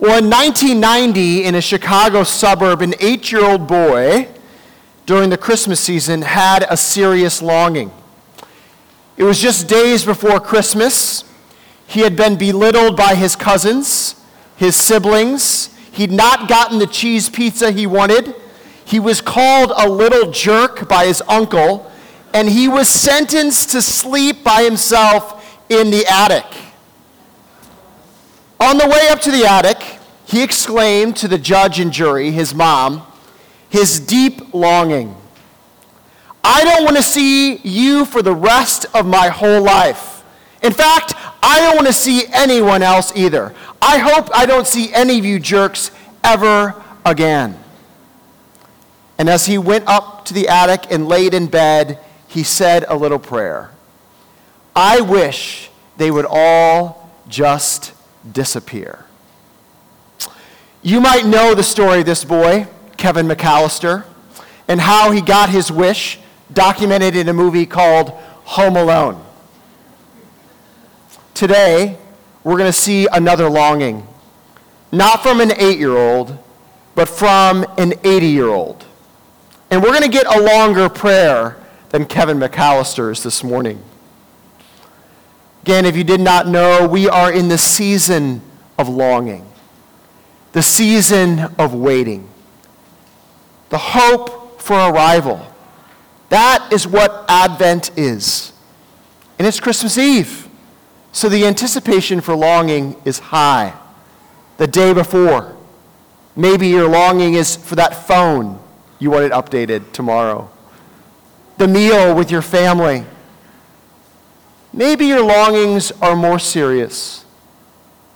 Well, in 1990, in a Chicago suburb, an eight year old boy during the Christmas season had a serious longing. It was just days before Christmas. He had been belittled by his cousins, his siblings. He'd not gotten the cheese pizza he wanted. He was called a little jerk by his uncle, and he was sentenced to sleep by himself in the attic. On the way up to the attic, he exclaimed to the judge and jury, his mom, his deep longing I don't want to see you for the rest of my whole life. In fact, I don't want to see anyone else either. I hope I don't see any of you jerks ever again. And as he went up to the attic and laid in bed, he said a little prayer I wish they would all just disappear. You might know the story of this boy, Kevin McAllister, and how he got his wish, documented in a movie called Home Alone. Today, we're going to see another longing, not from an eight year old, but from an 80 year old. And we're going to get a longer prayer than Kevin McAllister's this morning. Again, if you did not know, we are in the season of longing, the season of waiting, the hope for arrival. That is what Advent is. And it's Christmas Eve. So the anticipation for longing is high. The day before, maybe your longing is for that phone you want it updated tomorrow. The meal with your family Maybe your longings are more serious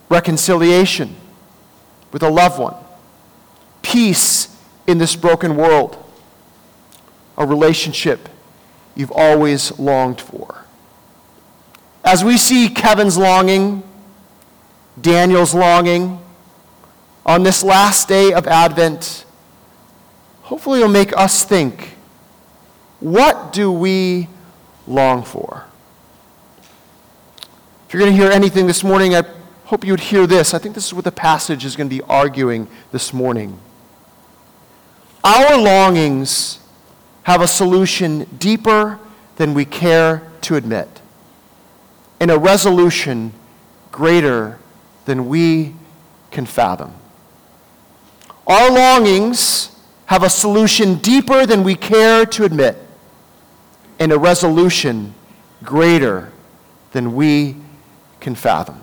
reconciliation with a loved one, peace in this broken world, a relationship you've always longed for. As we see Kevin's longing, Daniel's longing, on this last day of Advent, hopefully it'll make us think what do we long for? If you're going to hear anything this morning, I hope you would hear this. I think this is what the passage is going to be arguing this morning. Our longings have a solution deeper than we care to admit, and a resolution greater than we can fathom. Our longings have a solution deeper than we care to admit, and a resolution greater than we can fathom.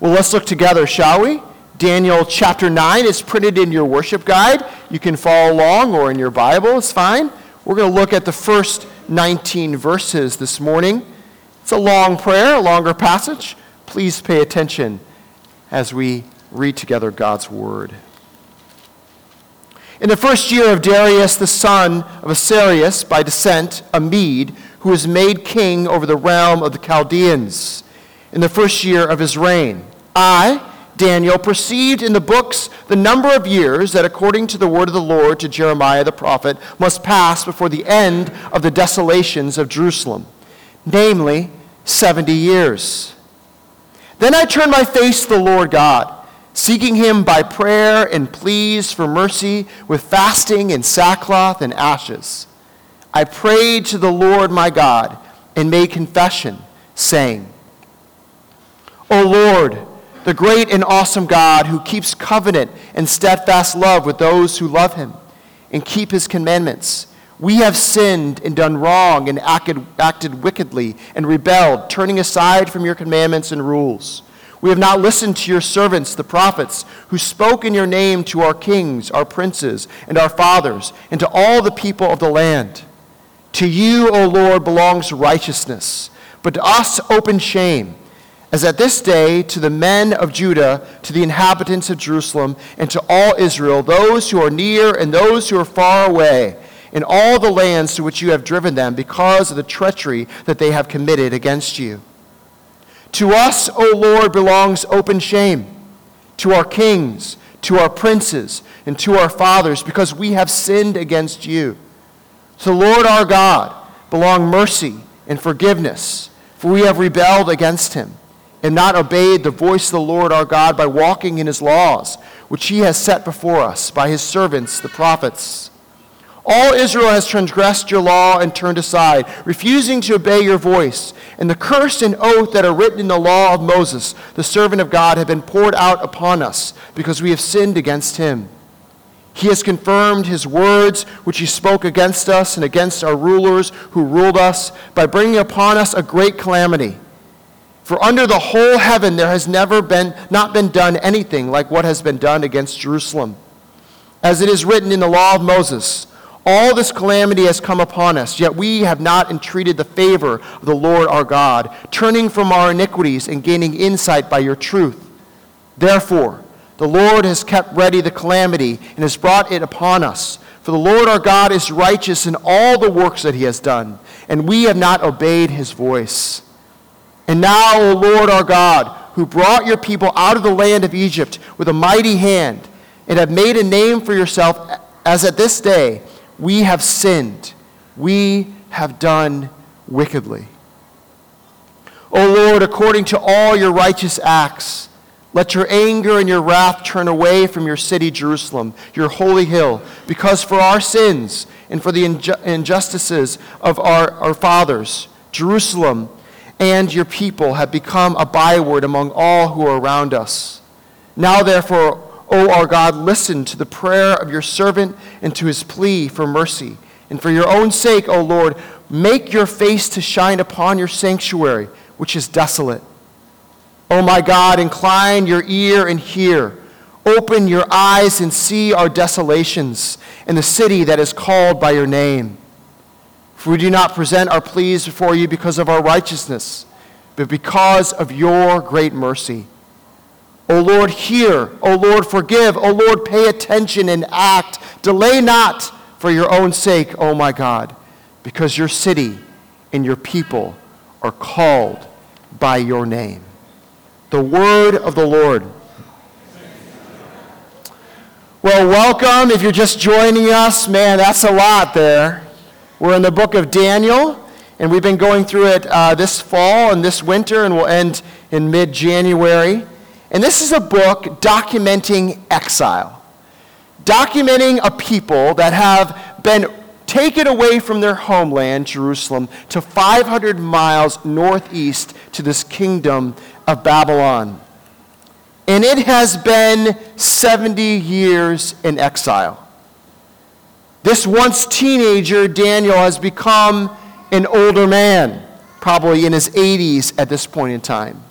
Well, let's look together, shall we? Daniel chapter 9 is printed in your worship guide. You can follow along or in your Bible, it's fine. We're going to look at the first 19 verses this morning. It's a long prayer, a longer passage. Please pay attention as we read together God's word. In the first year of Darius, the son of Ahasuerus, by descent, a Mede, who was made king over the realm of the Chaldeans in the first year of his reign. I, Daniel, perceived in the books the number of years that, according to the word of the Lord to Jeremiah the prophet, must pass before the end of the desolations of Jerusalem, namely 70 years. Then I turned my face to the Lord God, seeking him by prayer and pleas for mercy with fasting and sackcloth and ashes. I prayed to the Lord my God and made confession, saying, O Lord, the great and awesome God who keeps covenant and steadfast love with those who love him and keep his commandments. We have sinned and done wrong and acted, acted wickedly and rebelled, turning aside from your commandments and rules. We have not listened to your servants, the prophets, who spoke in your name to our kings, our princes, and our fathers, and to all the people of the land. To you, O Lord, belongs righteousness, but to us open shame, as at this day to the men of Judah, to the inhabitants of Jerusalem, and to all Israel, those who are near and those who are far away, in all the lands to which you have driven them, because of the treachery that they have committed against you. To us, O Lord, belongs open shame, to our kings, to our princes, and to our fathers, because we have sinned against you. To the Lord our God belong mercy and forgiveness, for we have rebelled against him. and not obeyed the voice of the Lord our God by walking in his laws, which he has set before us by his servants, the prophets. All Israel has transgressed your law and turned aside, refusing to obey your voice. And the curse and oath that are written in the law of Moses, the servant of God, have been poured out upon us because we have sinned against him. He has confirmed his words, which he spoke against us and against our rulers who ruled us, by bringing upon us a great calamity. For under the whole heaven there has never been not been done anything like what has been done against Jerusalem. As it is written in the law of Moses, all this calamity has come upon us, yet we have not entreated the favor of the Lord our God, turning from our iniquities and gaining insight by your truth. Therefore, the Lord has kept ready the calamity and has brought it upon us. For the Lord our God is righteous in all the works that he has done, and we have not obeyed his voice. And now, O Lord our God, who brought your people out of the land of Egypt with a mighty hand, and have made a name for yourself, as at this day, we have sinned. We have done wickedly. O Lord, according to all your righteous acts, let your anger and your wrath turn away from your city, Jerusalem, your holy hill, because for our sins and for the injustices of our, our fathers, Jerusalem and your people have become a byword among all who are around us. Now, therefore, O our God, listen to the prayer of your servant and to his plea for mercy. And for your own sake, O Lord, make your face to shine upon your sanctuary, which is desolate. O my God, incline your ear and hear. Open your eyes and see our desolations and the city that is called by your name. For we do not present our pleas before you because of our righteousness, but because of your great mercy. O Lord, hear. O Lord, forgive. O Lord, pay attention and act. Delay not for your own sake, O my God, because your city and your people are called by your name. The word of the Lord. Well, welcome. If you're just joining us, man, that's a lot there. We're in the book of Daniel, and we've been going through it uh, this fall and this winter, and we'll end in mid January. And this is a book documenting exile, documenting a people that have been taken away from their homeland, Jerusalem, to 500 miles northeast to this kingdom of Babylon. And it has been 70 years in exile. This once teenager, Daniel, has become an older man, probably in his 80s at this point in time.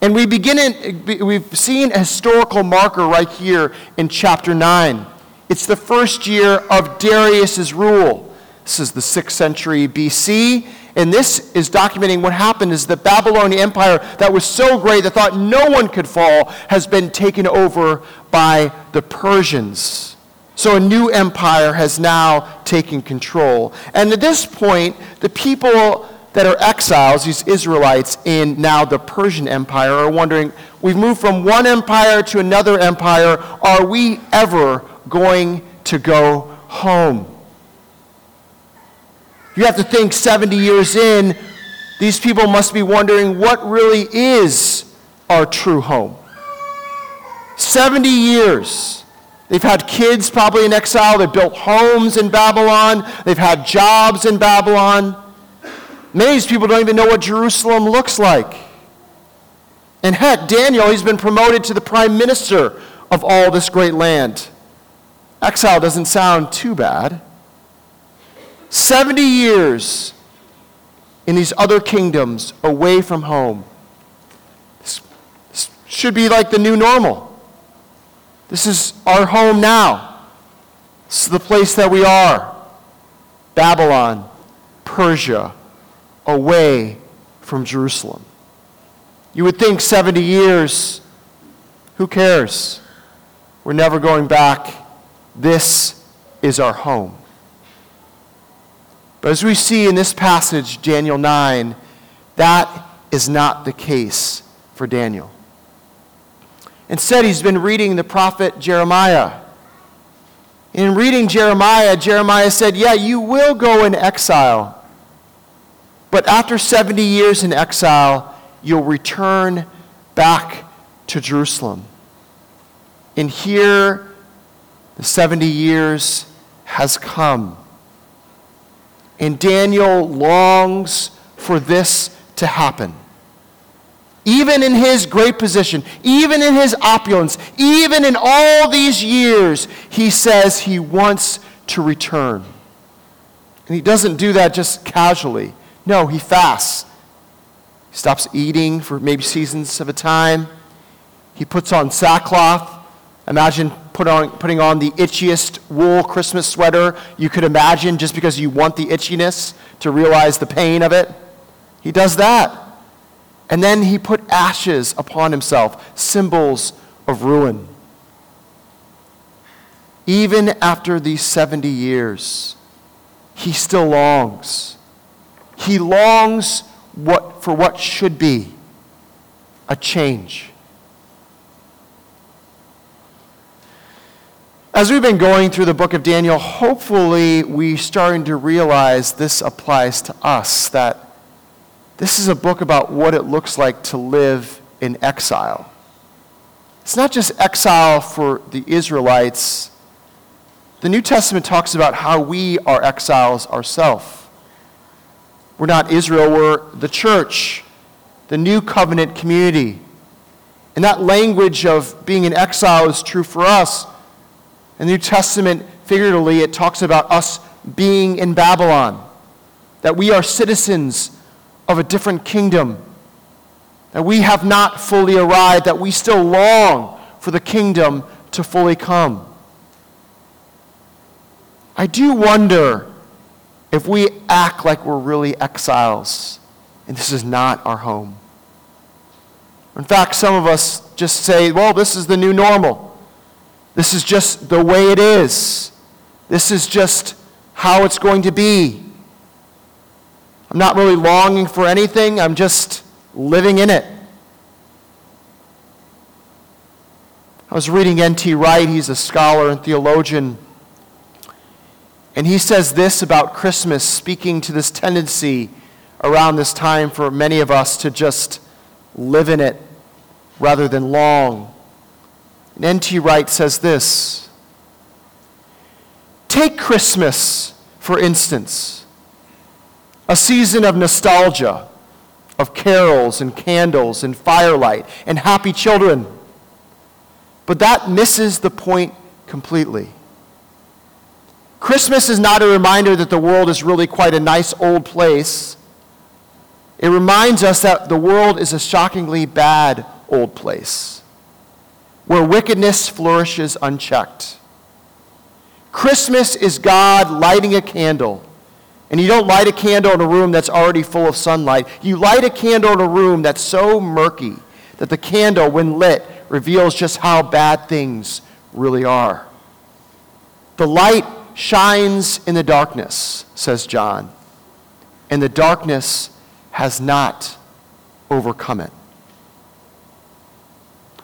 And we begin in, we've seen a historical marker right here in chapter 9. It's the first year of Darius's rule. This is the 6th century BC, and this is documenting what happened is the Babylonian Empire that was so great that thought no one could fall has been taken over by the Persians. So a new empire has now taken control. And at this point, the people that are exiles, these Israelites in now the Persian Empire, are wondering we've moved from one empire to another empire. Are we ever going to go home? You have to think 70 years in, these people must be wondering what really is our true home. 70 years. They've had kids probably in exile. They've built homes in Babylon. They've had jobs in Babylon. Many of these people don't even know what Jerusalem looks like. And heck, Daniel, he's been promoted to the prime minister of all this great land. Exile doesn't sound too bad. 70 years in these other kingdoms away from home. This should be like the new normal. This is our home now. This is the place that we are. Babylon, Persia, away from Jerusalem. You would think 70 years, who cares? We're never going back. This is our home. But as we see in this passage, Daniel 9, that is not the case for Daniel. Instead, he's been reading the prophet Jeremiah. In reading Jeremiah, Jeremiah said, Yeah, you will go in exile. But after 70 years in exile, you'll return back to Jerusalem. And here, the 70 years has come. And Daniel longs for this to happen. Even in his great position, even in his opulence, even in all these years, he says he wants to return. And he doesn't do that just casually. No, he fasts. He stops eating for maybe seasons of a time. He puts on sackcloth. Imagine put on, putting on the itchiest wool Christmas sweater you could imagine just because you want the itchiness to realize the pain of it. He does that. And then he put ashes upon himself, symbols of ruin. Even after these 70 years, he still longs. He longs what, for what should be a change. As we've been going through the book of Daniel, hopefully we're starting to realize this applies to us that this is a book about what it looks like to live in exile. It's not just exile for the Israelites. The New Testament talks about how we are exiles ourselves. We're not Israel, we're the church, the new covenant community. And that language of being in exile is true for us. In the New Testament, figuratively, it talks about us being in Babylon, that we are citizens of a different kingdom, that we have not fully arrived, that we still long for the kingdom to fully come. I do wonder if we act like we're really exiles and this is not our home. In fact, some of us just say, well, this is the new normal. This is just the way it is. This is just how it's going to be. I'm not really longing for anything, I'm just living in it. I was reading N.T. Wright, he's a scholar and theologian. And he says this about Christmas, speaking to this tendency around this time for many of us to just live in it rather than long. And N.T. Wright says this Take Christmas, for instance a season of nostalgia, of carols and candles and firelight and happy children. But that misses the point completely. Christmas is not a reminder that the world is really quite a nice old place. It reminds us that the world is a shockingly bad old place where wickedness flourishes unchecked. Christmas is God lighting a candle and you don't light a candle in a room that's already full of sunlight. You light a candle in a room that's so murky that the candle, when lit, reveals just how bad things really are. The light shines in the darkness, says John, and the darkness has not overcome it.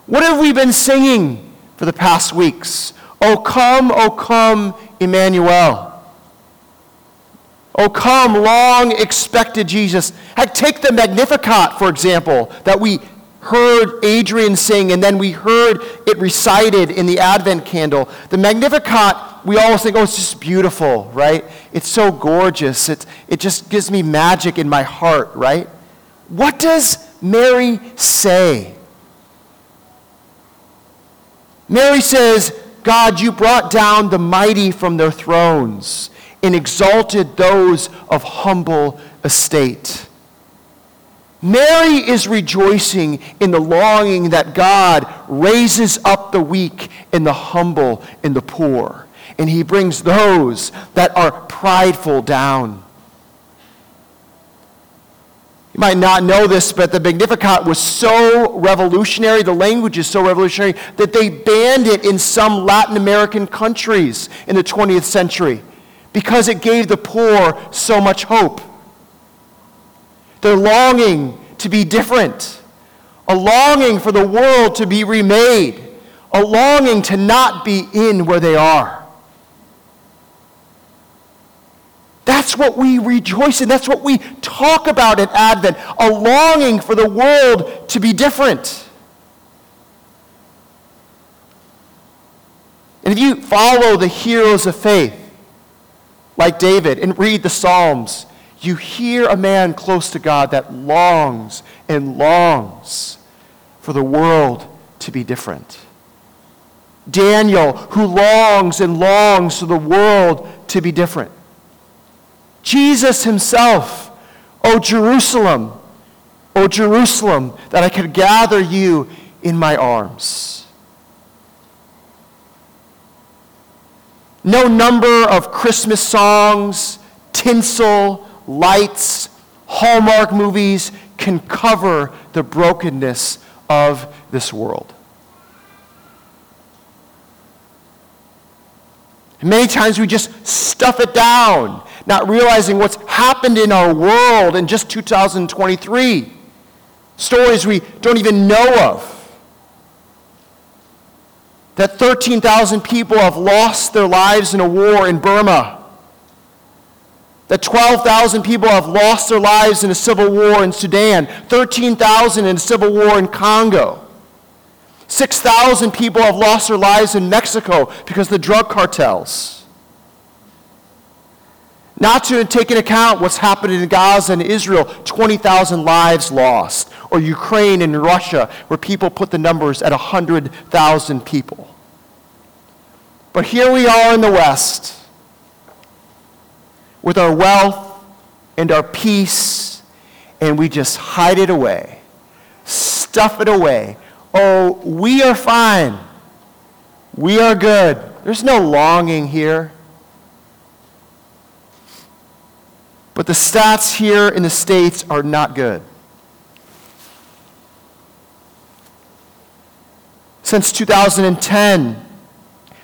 What have we been singing for the past weeks? Oh, come, oh, come, Emmanuel. Oh, come, long expected Jesus. Heck, take the Magnificat, for example, that we heard Adrian sing and then we heard it recited in the Advent candle. The Magnificat, we always think, oh, it's just beautiful, right? It's so gorgeous. It, it just gives me magic in my heart, right? What does Mary say? Mary says, God, you brought down the mighty from their thrones and exalted those of humble estate. Mary is rejoicing in the longing that God raises up the weak and the humble and the poor, and he brings those that are prideful down. You might not know this, but the Magnificat was so revolutionary, the language is so revolutionary, that they banned it in some Latin American countries in the 20th century because it gave the poor so much hope. They're longing to be different, a longing for the world to be remade, a longing to not be in where they are. That's what we rejoice in. That's what we talk about in Advent a longing for the world to be different. And if you follow the heroes of faith, like David, and read the Psalms, you hear a man close to God that longs and longs for the world to be different. Daniel, who longs and longs for the world to be different. Jesus himself, O Jerusalem, O Jerusalem, that I could gather you in my arms. No number of Christmas songs, tinsel, lights, Hallmark movies can cover the brokenness of this world. Many times we just stuff it down, not realizing what's happened in our world in just 2023. Stories we don't even know of. That 13,000 people have lost their lives in a war in Burma that 12,000 people have lost their lives in a civil war in Sudan, 13,000 in a civil war in Congo. 6,000 people have lost their lives in Mexico because of the drug cartels. Not to take into account what's happening in Gaza and Israel, 20,000 lives lost. Or Ukraine and Russia, where people put the numbers at 100,000 people. But here we are in the West with our wealth and our peace, and we just hide it away, stuff it away. Oh, we are fine. We are good. There's no longing here. But the stats here in the States are not good. Since 2010,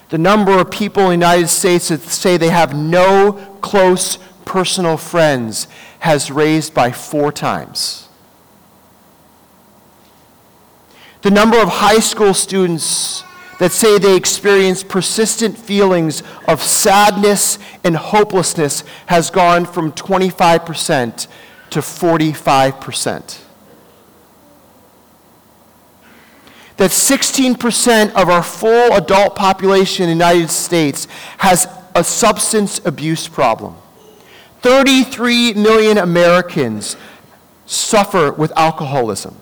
the number of people in the United States that say they have no close personal friends has raised by four times. The number of high school students that say they experience persistent feelings of sadness and hopelessness has gone from 25% to 45% that 16% of our full adult population in the United States has a substance abuse problem. 33 million Americans suffer with alcoholism.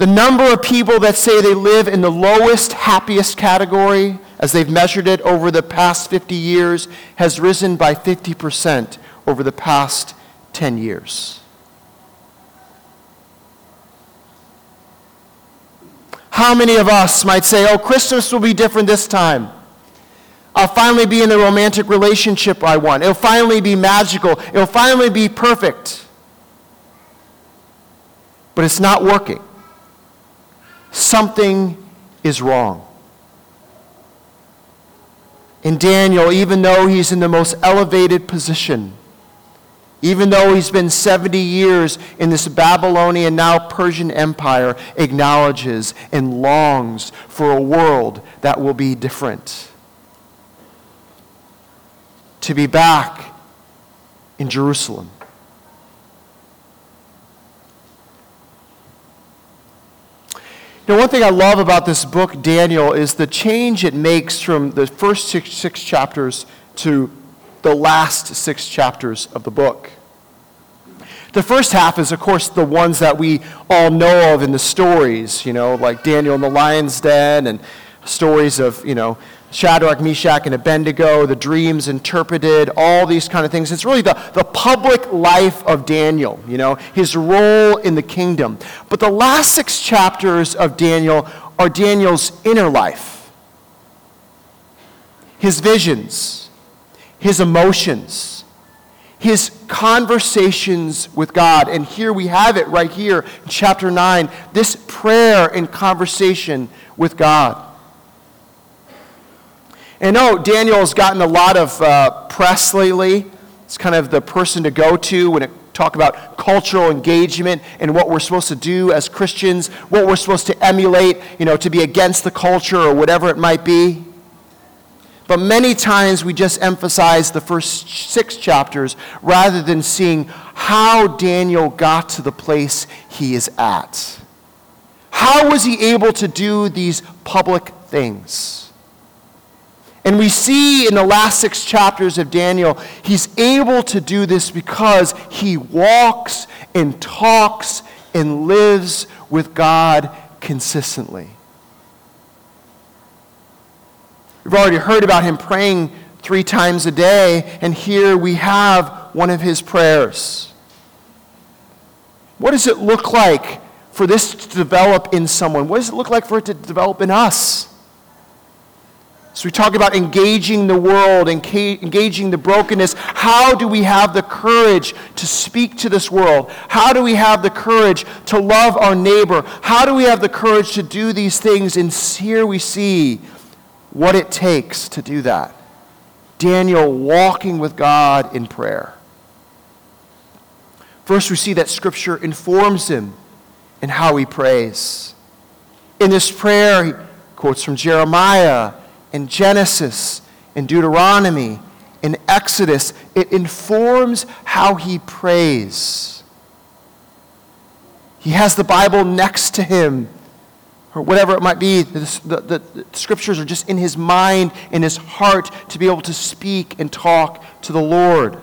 The number of people that say they live in the lowest, happiest category, as they've measured it over the past 50 years, has risen by 50% over the past 10 years. How many of us might say, oh, Christmas will be different this time? I'll finally be in the romantic relationship I want. It'll finally be magical. It'll finally be perfect. But it's not working. Something is wrong. And Daniel, even though he's in the most elevated position, even though he's been 70 years in this Babylonian, now Persian empire, acknowledges and longs for a world that will be different. To be back in Jerusalem. You know, one thing I love about this book, Daniel, is the change it makes from the first six, six chapters to the last six chapters of the book. The first half is, of course, the ones that we all know of in the stories, you know, like Daniel in the lion's den and stories of, you know, Shadrach, Meshach, and Abednego, the dreams interpreted, all these kind of things. It's really the, the public life of Daniel, you know, his role in the kingdom. But the last six chapters of Daniel are Daniel's inner life, his visions, his emotions, his conversations with God. And here we have it right here in chapter 9 this prayer and conversation with God. And oh, Daniel's gotten a lot of uh, press lately. It's kind of the person to go to when it talk about cultural engagement and what we're supposed to do as Christians, what we're supposed to emulate, you know, to be against the culture or whatever it might be. But many times we just emphasize the first six chapters rather than seeing how Daniel got to the place he is at. How was he able to do these public things? And we see in the last six chapters of Daniel, he's able to do this because he walks and talks and lives with God consistently. We've already heard about him praying three times a day, and here we have one of his prayers. What does it look like for this to develop in someone? What does it look like for it to develop in us? So we talk about engaging the world, engaging the brokenness. How do we have the courage to speak to this world? How do we have the courage to love our neighbor? How do we have the courage to do these things? And here we see what it takes to do that. Daniel walking with God in prayer. First, we see that Scripture informs him in how he prays. In this prayer, he quotes from Jeremiah and Genesis in Deuteronomy in Exodus. It informs how he prays. He has the Bible next to him or whatever it might be, the, the, the, scriptures are just in his mind, in his heart, to be able to speak and talk to the Lord.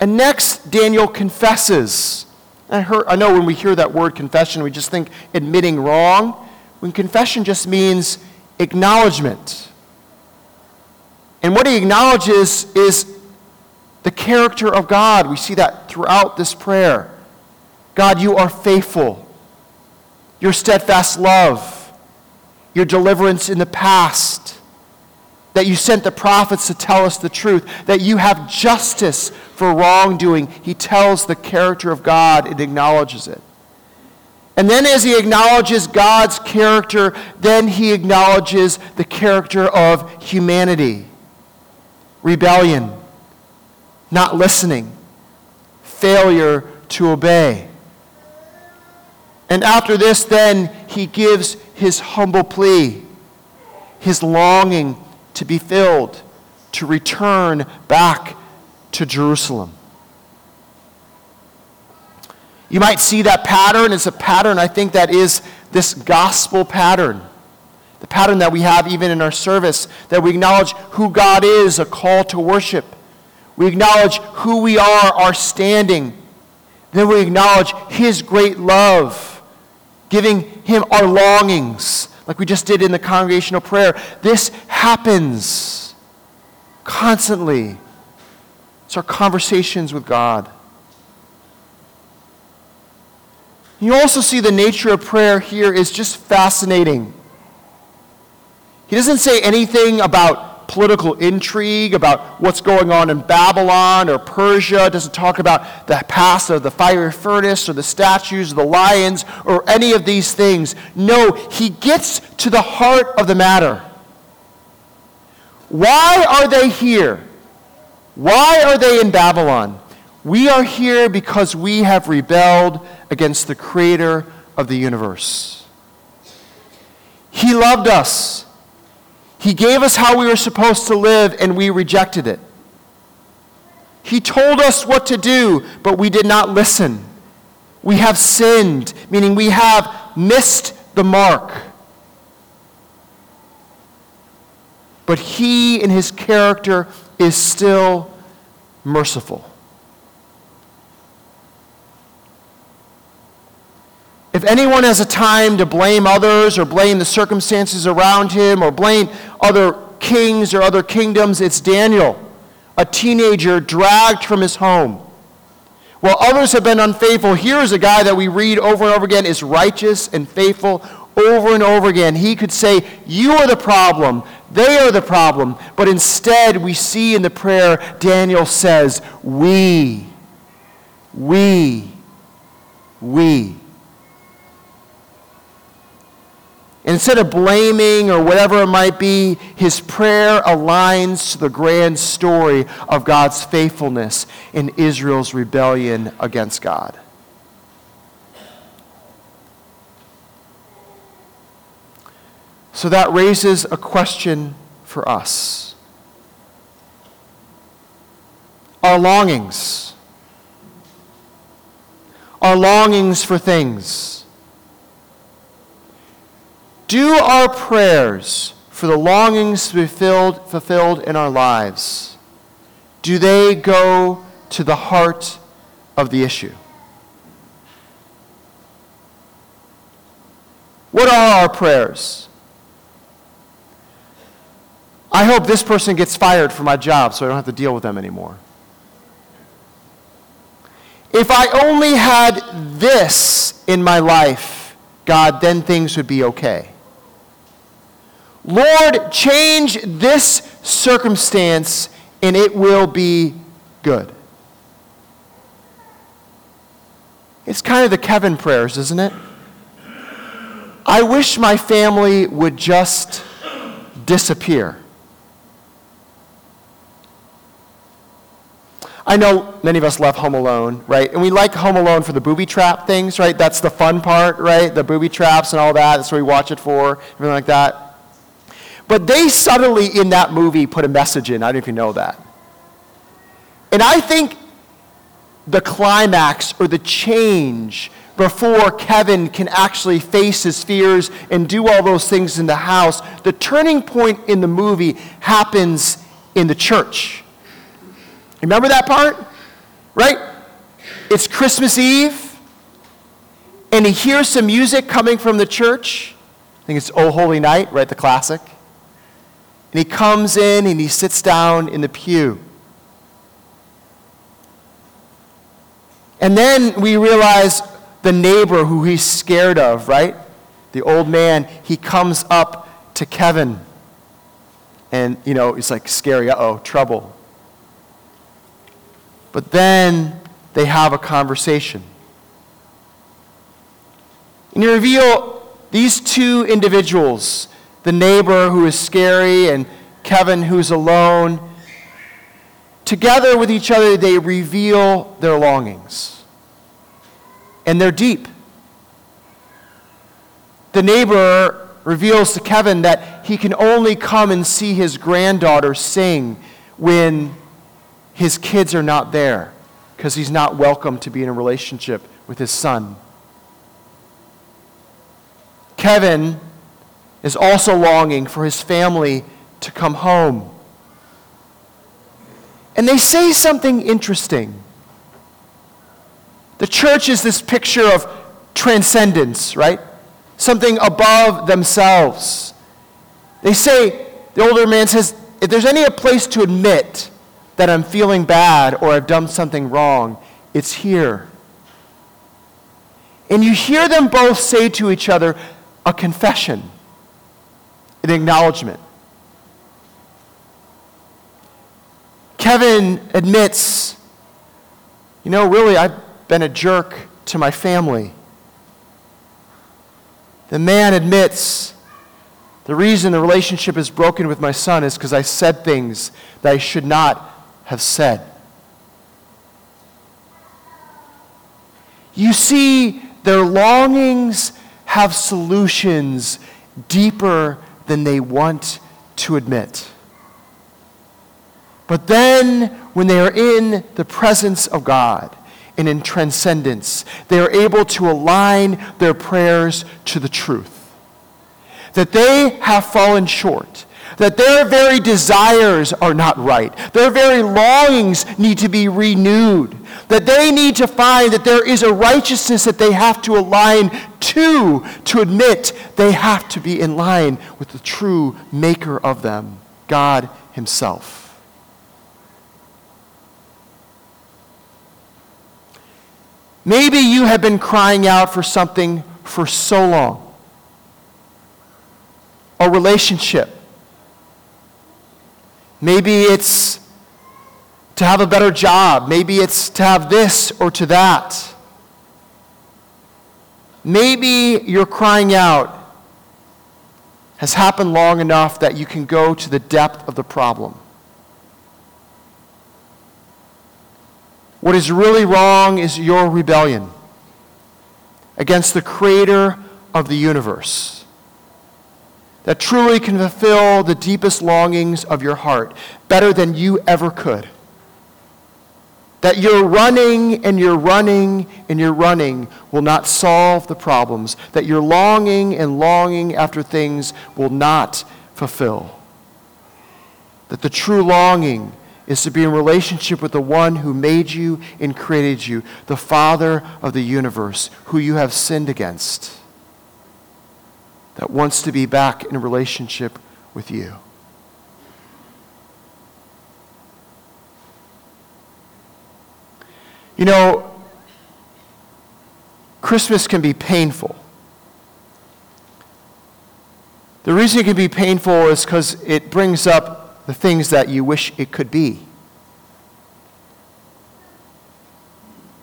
And next, Daniel confesses. I, heard, I know when we hear that word confession, we just think admitting wrong. When confession just means acknowledgement. And what he acknowledges is the character of God. We see that throughout this prayer. God, you are faithful your steadfast love, your deliverance in the past, that you sent the prophets to tell us the truth, that you have justice for wrongdoing. He tells the character of God and acknowledges it. And then, as he acknowledges God's character, then he acknowledges the character of humanity rebellion, not listening, failure to obey. And after this, then, he gives his humble plea, his longing to be filled, to return back to Jerusalem. You might see that pattern. It's a pattern, I think, that is this gospel pattern. The pattern that we have even in our service, that we acknowledge who God is, a call to worship. We acknowledge who we are, our standing. Then we acknowledge His great love giving Him our longings, like we just did in the congregational prayer. This happens constantly. It's our conversations with God. You also see the nature of prayer here is just fascinating. He doesn't say anything about political intrigue about what's going on in Babylon or Persia. Doesn't talk about the past of the fiery furnace or the statues or the lions or any of these things. No, he gets to the heart of the matter. Why are they here? Why are they in Babylon? We are here because we have rebelled against the creator of the universe. He loved us. He gave us how we were supposed to live, and we rejected it. He told us what to do, but we did not listen. We have sinned, meaning we have missed the mark. But He, in His character, is still merciful. If anyone has a time to blame others or blame the circumstances around him or blame other kings or other kingdoms, it's Daniel, a teenager dragged from his home. While others have been unfaithful, here is a guy that we read over and over again is righteous and faithful over and over again. He could say, You are the problem, they are the problem. But instead, we see in the prayer, Daniel says, We, we, we. Instead of blaming or whatever it might be, his prayer aligns to the grand story of God's faithfulness in Israel's rebellion against God. So that raises a question for us. Our longings, our longings for things. Do our prayers for the longings to be filled, fulfilled in our lives, do they go to the heart of the issue? What are our prayers? I hope this person gets fired from my job so I don't have to deal with them anymore. If I only had this in my life, God, then things would be okay. Lord, change this circumstance and it will be good. It's kind of the Kevin prayers, isn't it? I wish my family would just disappear. I know many of us love Home Alone, right? And we like Home Alone for the booby trap things, right? That's the fun part, right? The booby traps and all that. That's what we watch it for, everything like that. But they subtly in that movie put a message in. I don't know if you know that. And I think the climax or the change before Kevin can actually face his fears and do all those things in the house, the turning point in the movie happens in the church. Remember that part? Right? It's Christmas Eve, and he hears some music coming from the church. I think it's Oh Holy Night, right? The classic. And he comes in and he sits down in the pew. And then we realize the neighbor who he's scared of, right? The old man, he comes up to Kevin. And, you know, it's like scary, uh oh, trouble. But then they have a conversation. And you reveal these two individuals the neighbor who is scary and Kevin who's alone. Together with each other, they reveal their longings. And they're deep. The neighbor reveals to Kevin that he can only come and see his granddaughter sing when his kids are not there because he's not welcome to be in a relationship with his son. Kevin is also longing for his family to come home. And they say something interesting. The church is this picture of transcendence, right? Something above themselves. They say, the older man says, if there's any place to admit that I'm feeling bad or I've done something wrong, it's here. And you hear them both say to each other a confession, an acknowledgement. Kevin admits, you know, really, I've been a jerk to my family. The man admits, the reason the relationship is broken with my son is because I said things that I should not have said. You see, their longings have solutions deeper than they want to admit. But then, when they are in the presence of God and in transcendence, they are able to align their prayers to the truth. That they have fallen short that their very desires are not right. Their very longings need to be renewed. That they need to find that there is a righteousness that they have to align to, to admit they have to be in line with the true maker of them, God Himself. Maybe you have been crying out for something for so long a relationship Maybe it's to have a better job. Maybe it's to have this or to that. Maybe your crying out has happened long enough that you can go to the depth of the problem. What is really wrong is your rebellion against the creator of the universe that truly can fulfill the deepest longings of your heart better than you ever could. That you're running and you're running and you're running will not solve the problems. That you're longing and longing after things will not fulfill. That the true longing is to be in relationship with the one who made you and created you, the Father of the universe, who you have sinned against, that wants to be back in a relationship with you. You know, Christmas can be painful. The reason it can be painful is because it brings up the things that you wish it could be.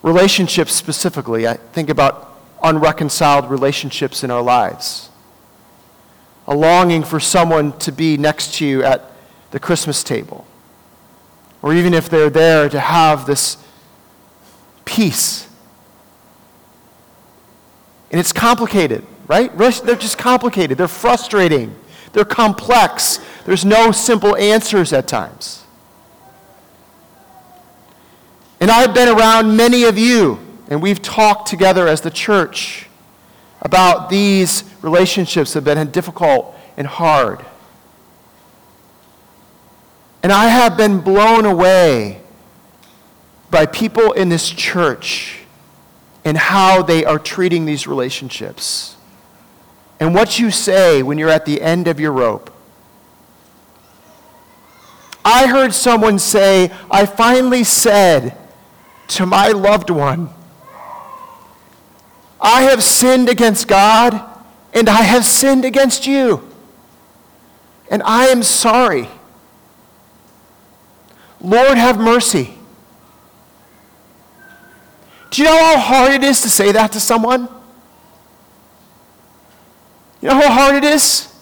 Relationships specifically, I think about unreconciled relationships in our lives. A longing for someone to be next to you at the Christmas table. Or even if they're there, to have this peace. And it's complicated, right? They're just complicated. They're frustrating. They're complex. There's no simple answers at times. And I've been around many of you, and we've talked together as the church about these relationships that have been difficult and hard. And I have been blown away by people in this church and how they are treating these relationships. And what you say when you're at the end of your rope. I heard someone say, I finally said to my loved one, I have sinned against God and I have sinned against you. And I am sorry. Lord, have mercy. Do you know how hard it is to say that to someone? You know how hard it is?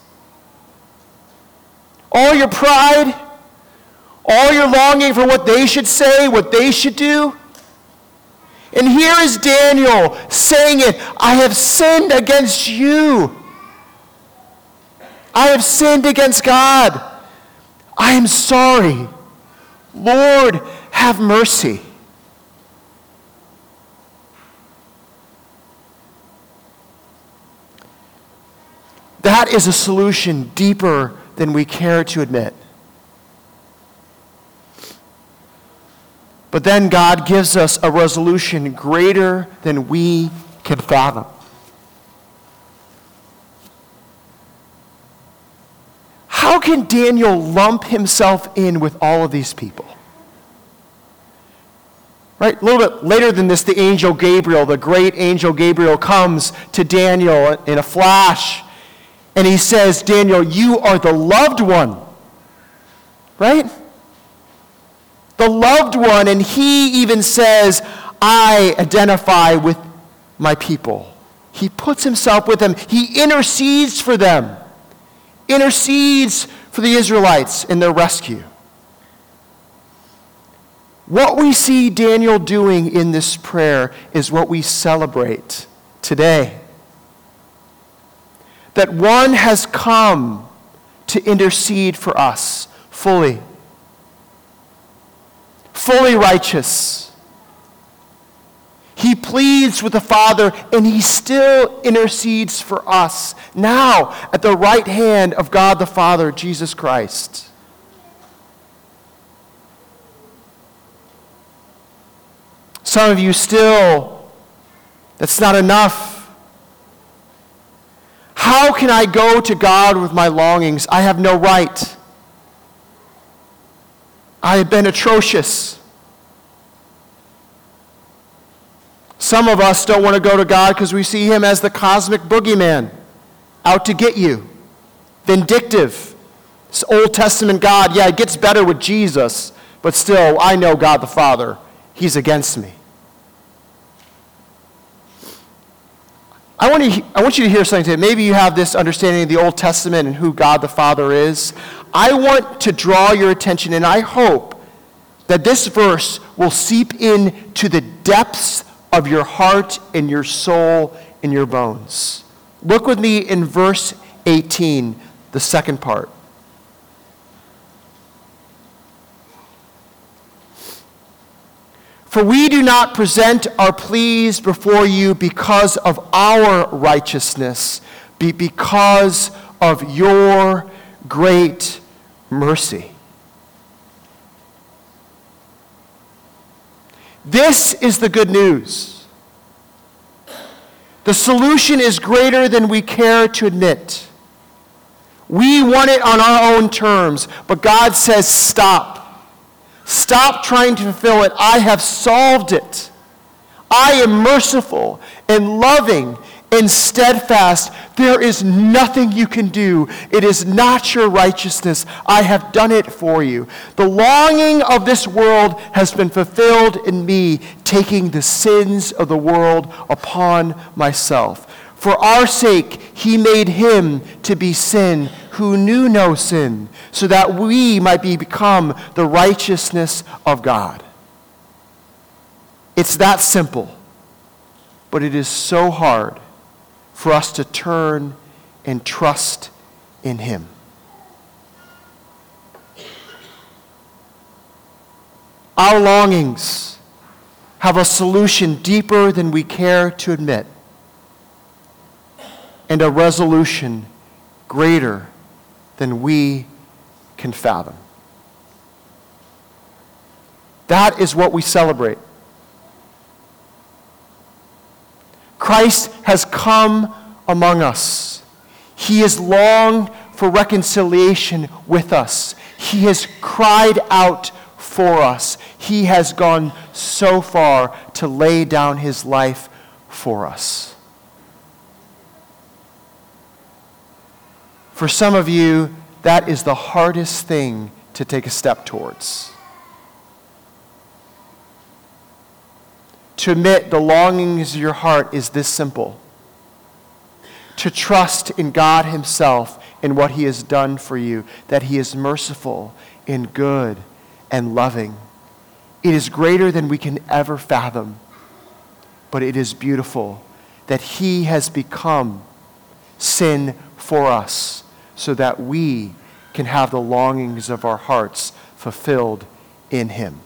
All your pride, all your longing for what they should say, what they should do. And here is Daniel saying it I have sinned against you. I have sinned against God. I am sorry. Lord, have mercy. That is a solution deeper than we care to admit. But then God gives us a resolution greater than we can fathom. How can Daniel lump himself in with all of these people? Right? A little bit later than this, the angel Gabriel, the great angel Gabriel, comes to Daniel in a flash and he says, Daniel, you are the loved one. Right? The loved one. And he even says, I identify with my people. He puts himself with them, he intercedes for them, intercedes for the Israelites in their rescue. What we see Daniel doing in this prayer is what we celebrate today that one has come to intercede for us fully, fully righteous. He pleads with the Father, and he still intercedes for us now at the right hand of God the Father, Jesus Christ. Some of you still, that's not enough. How can I go to God with my longings? I have no right. I have been atrocious. Some of us don't want to go to God because we see him as the cosmic boogeyman, out to get you, vindictive. This Old Testament God, yeah, it gets better with Jesus, but still, I know God the Father. He's against me. I want, to, I want you to hear something today. Maybe you have this understanding of the Old Testament and who God the Father is. I want to draw your attention, and I hope that this verse will seep into the depths of your heart and your soul and your bones. Look with me in verse 18, the second part. For we do not present our pleas before you because of our righteousness, but because of your great mercy. This is the good news. The solution is greater than we care to admit. We want it on our own terms, but God says, stop. Stop trying to fulfill it. I have solved it. I am merciful and loving and steadfast. There is nothing you can do. It is not your righteousness. I have done it for you. The longing of this world has been fulfilled in me, taking the sins of the world upon myself. For our sake, he made him to be sin who knew no sin, so that we might be become the righteousness of God. It's that simple, but it is so hard for us to turn and trust in him. Our longings have a solution deeper than we care to admit and a resolution greater than we can fathom. That is what we celebrate. Christ has come among us. He has longed for reconciliation with us. He has cried out for us. He has gone so far to lay down his life for us. For some of you, that is the hardest thing to take a step towards. To admit the longings of your heart is this simple to trust in God Himself and what He has done for you, that He is merciful and good and loving. It is greater than we can ever fathom, but it is beautiful that He has become sin for us so that we can have the longings of our hearts fulfilled in Him.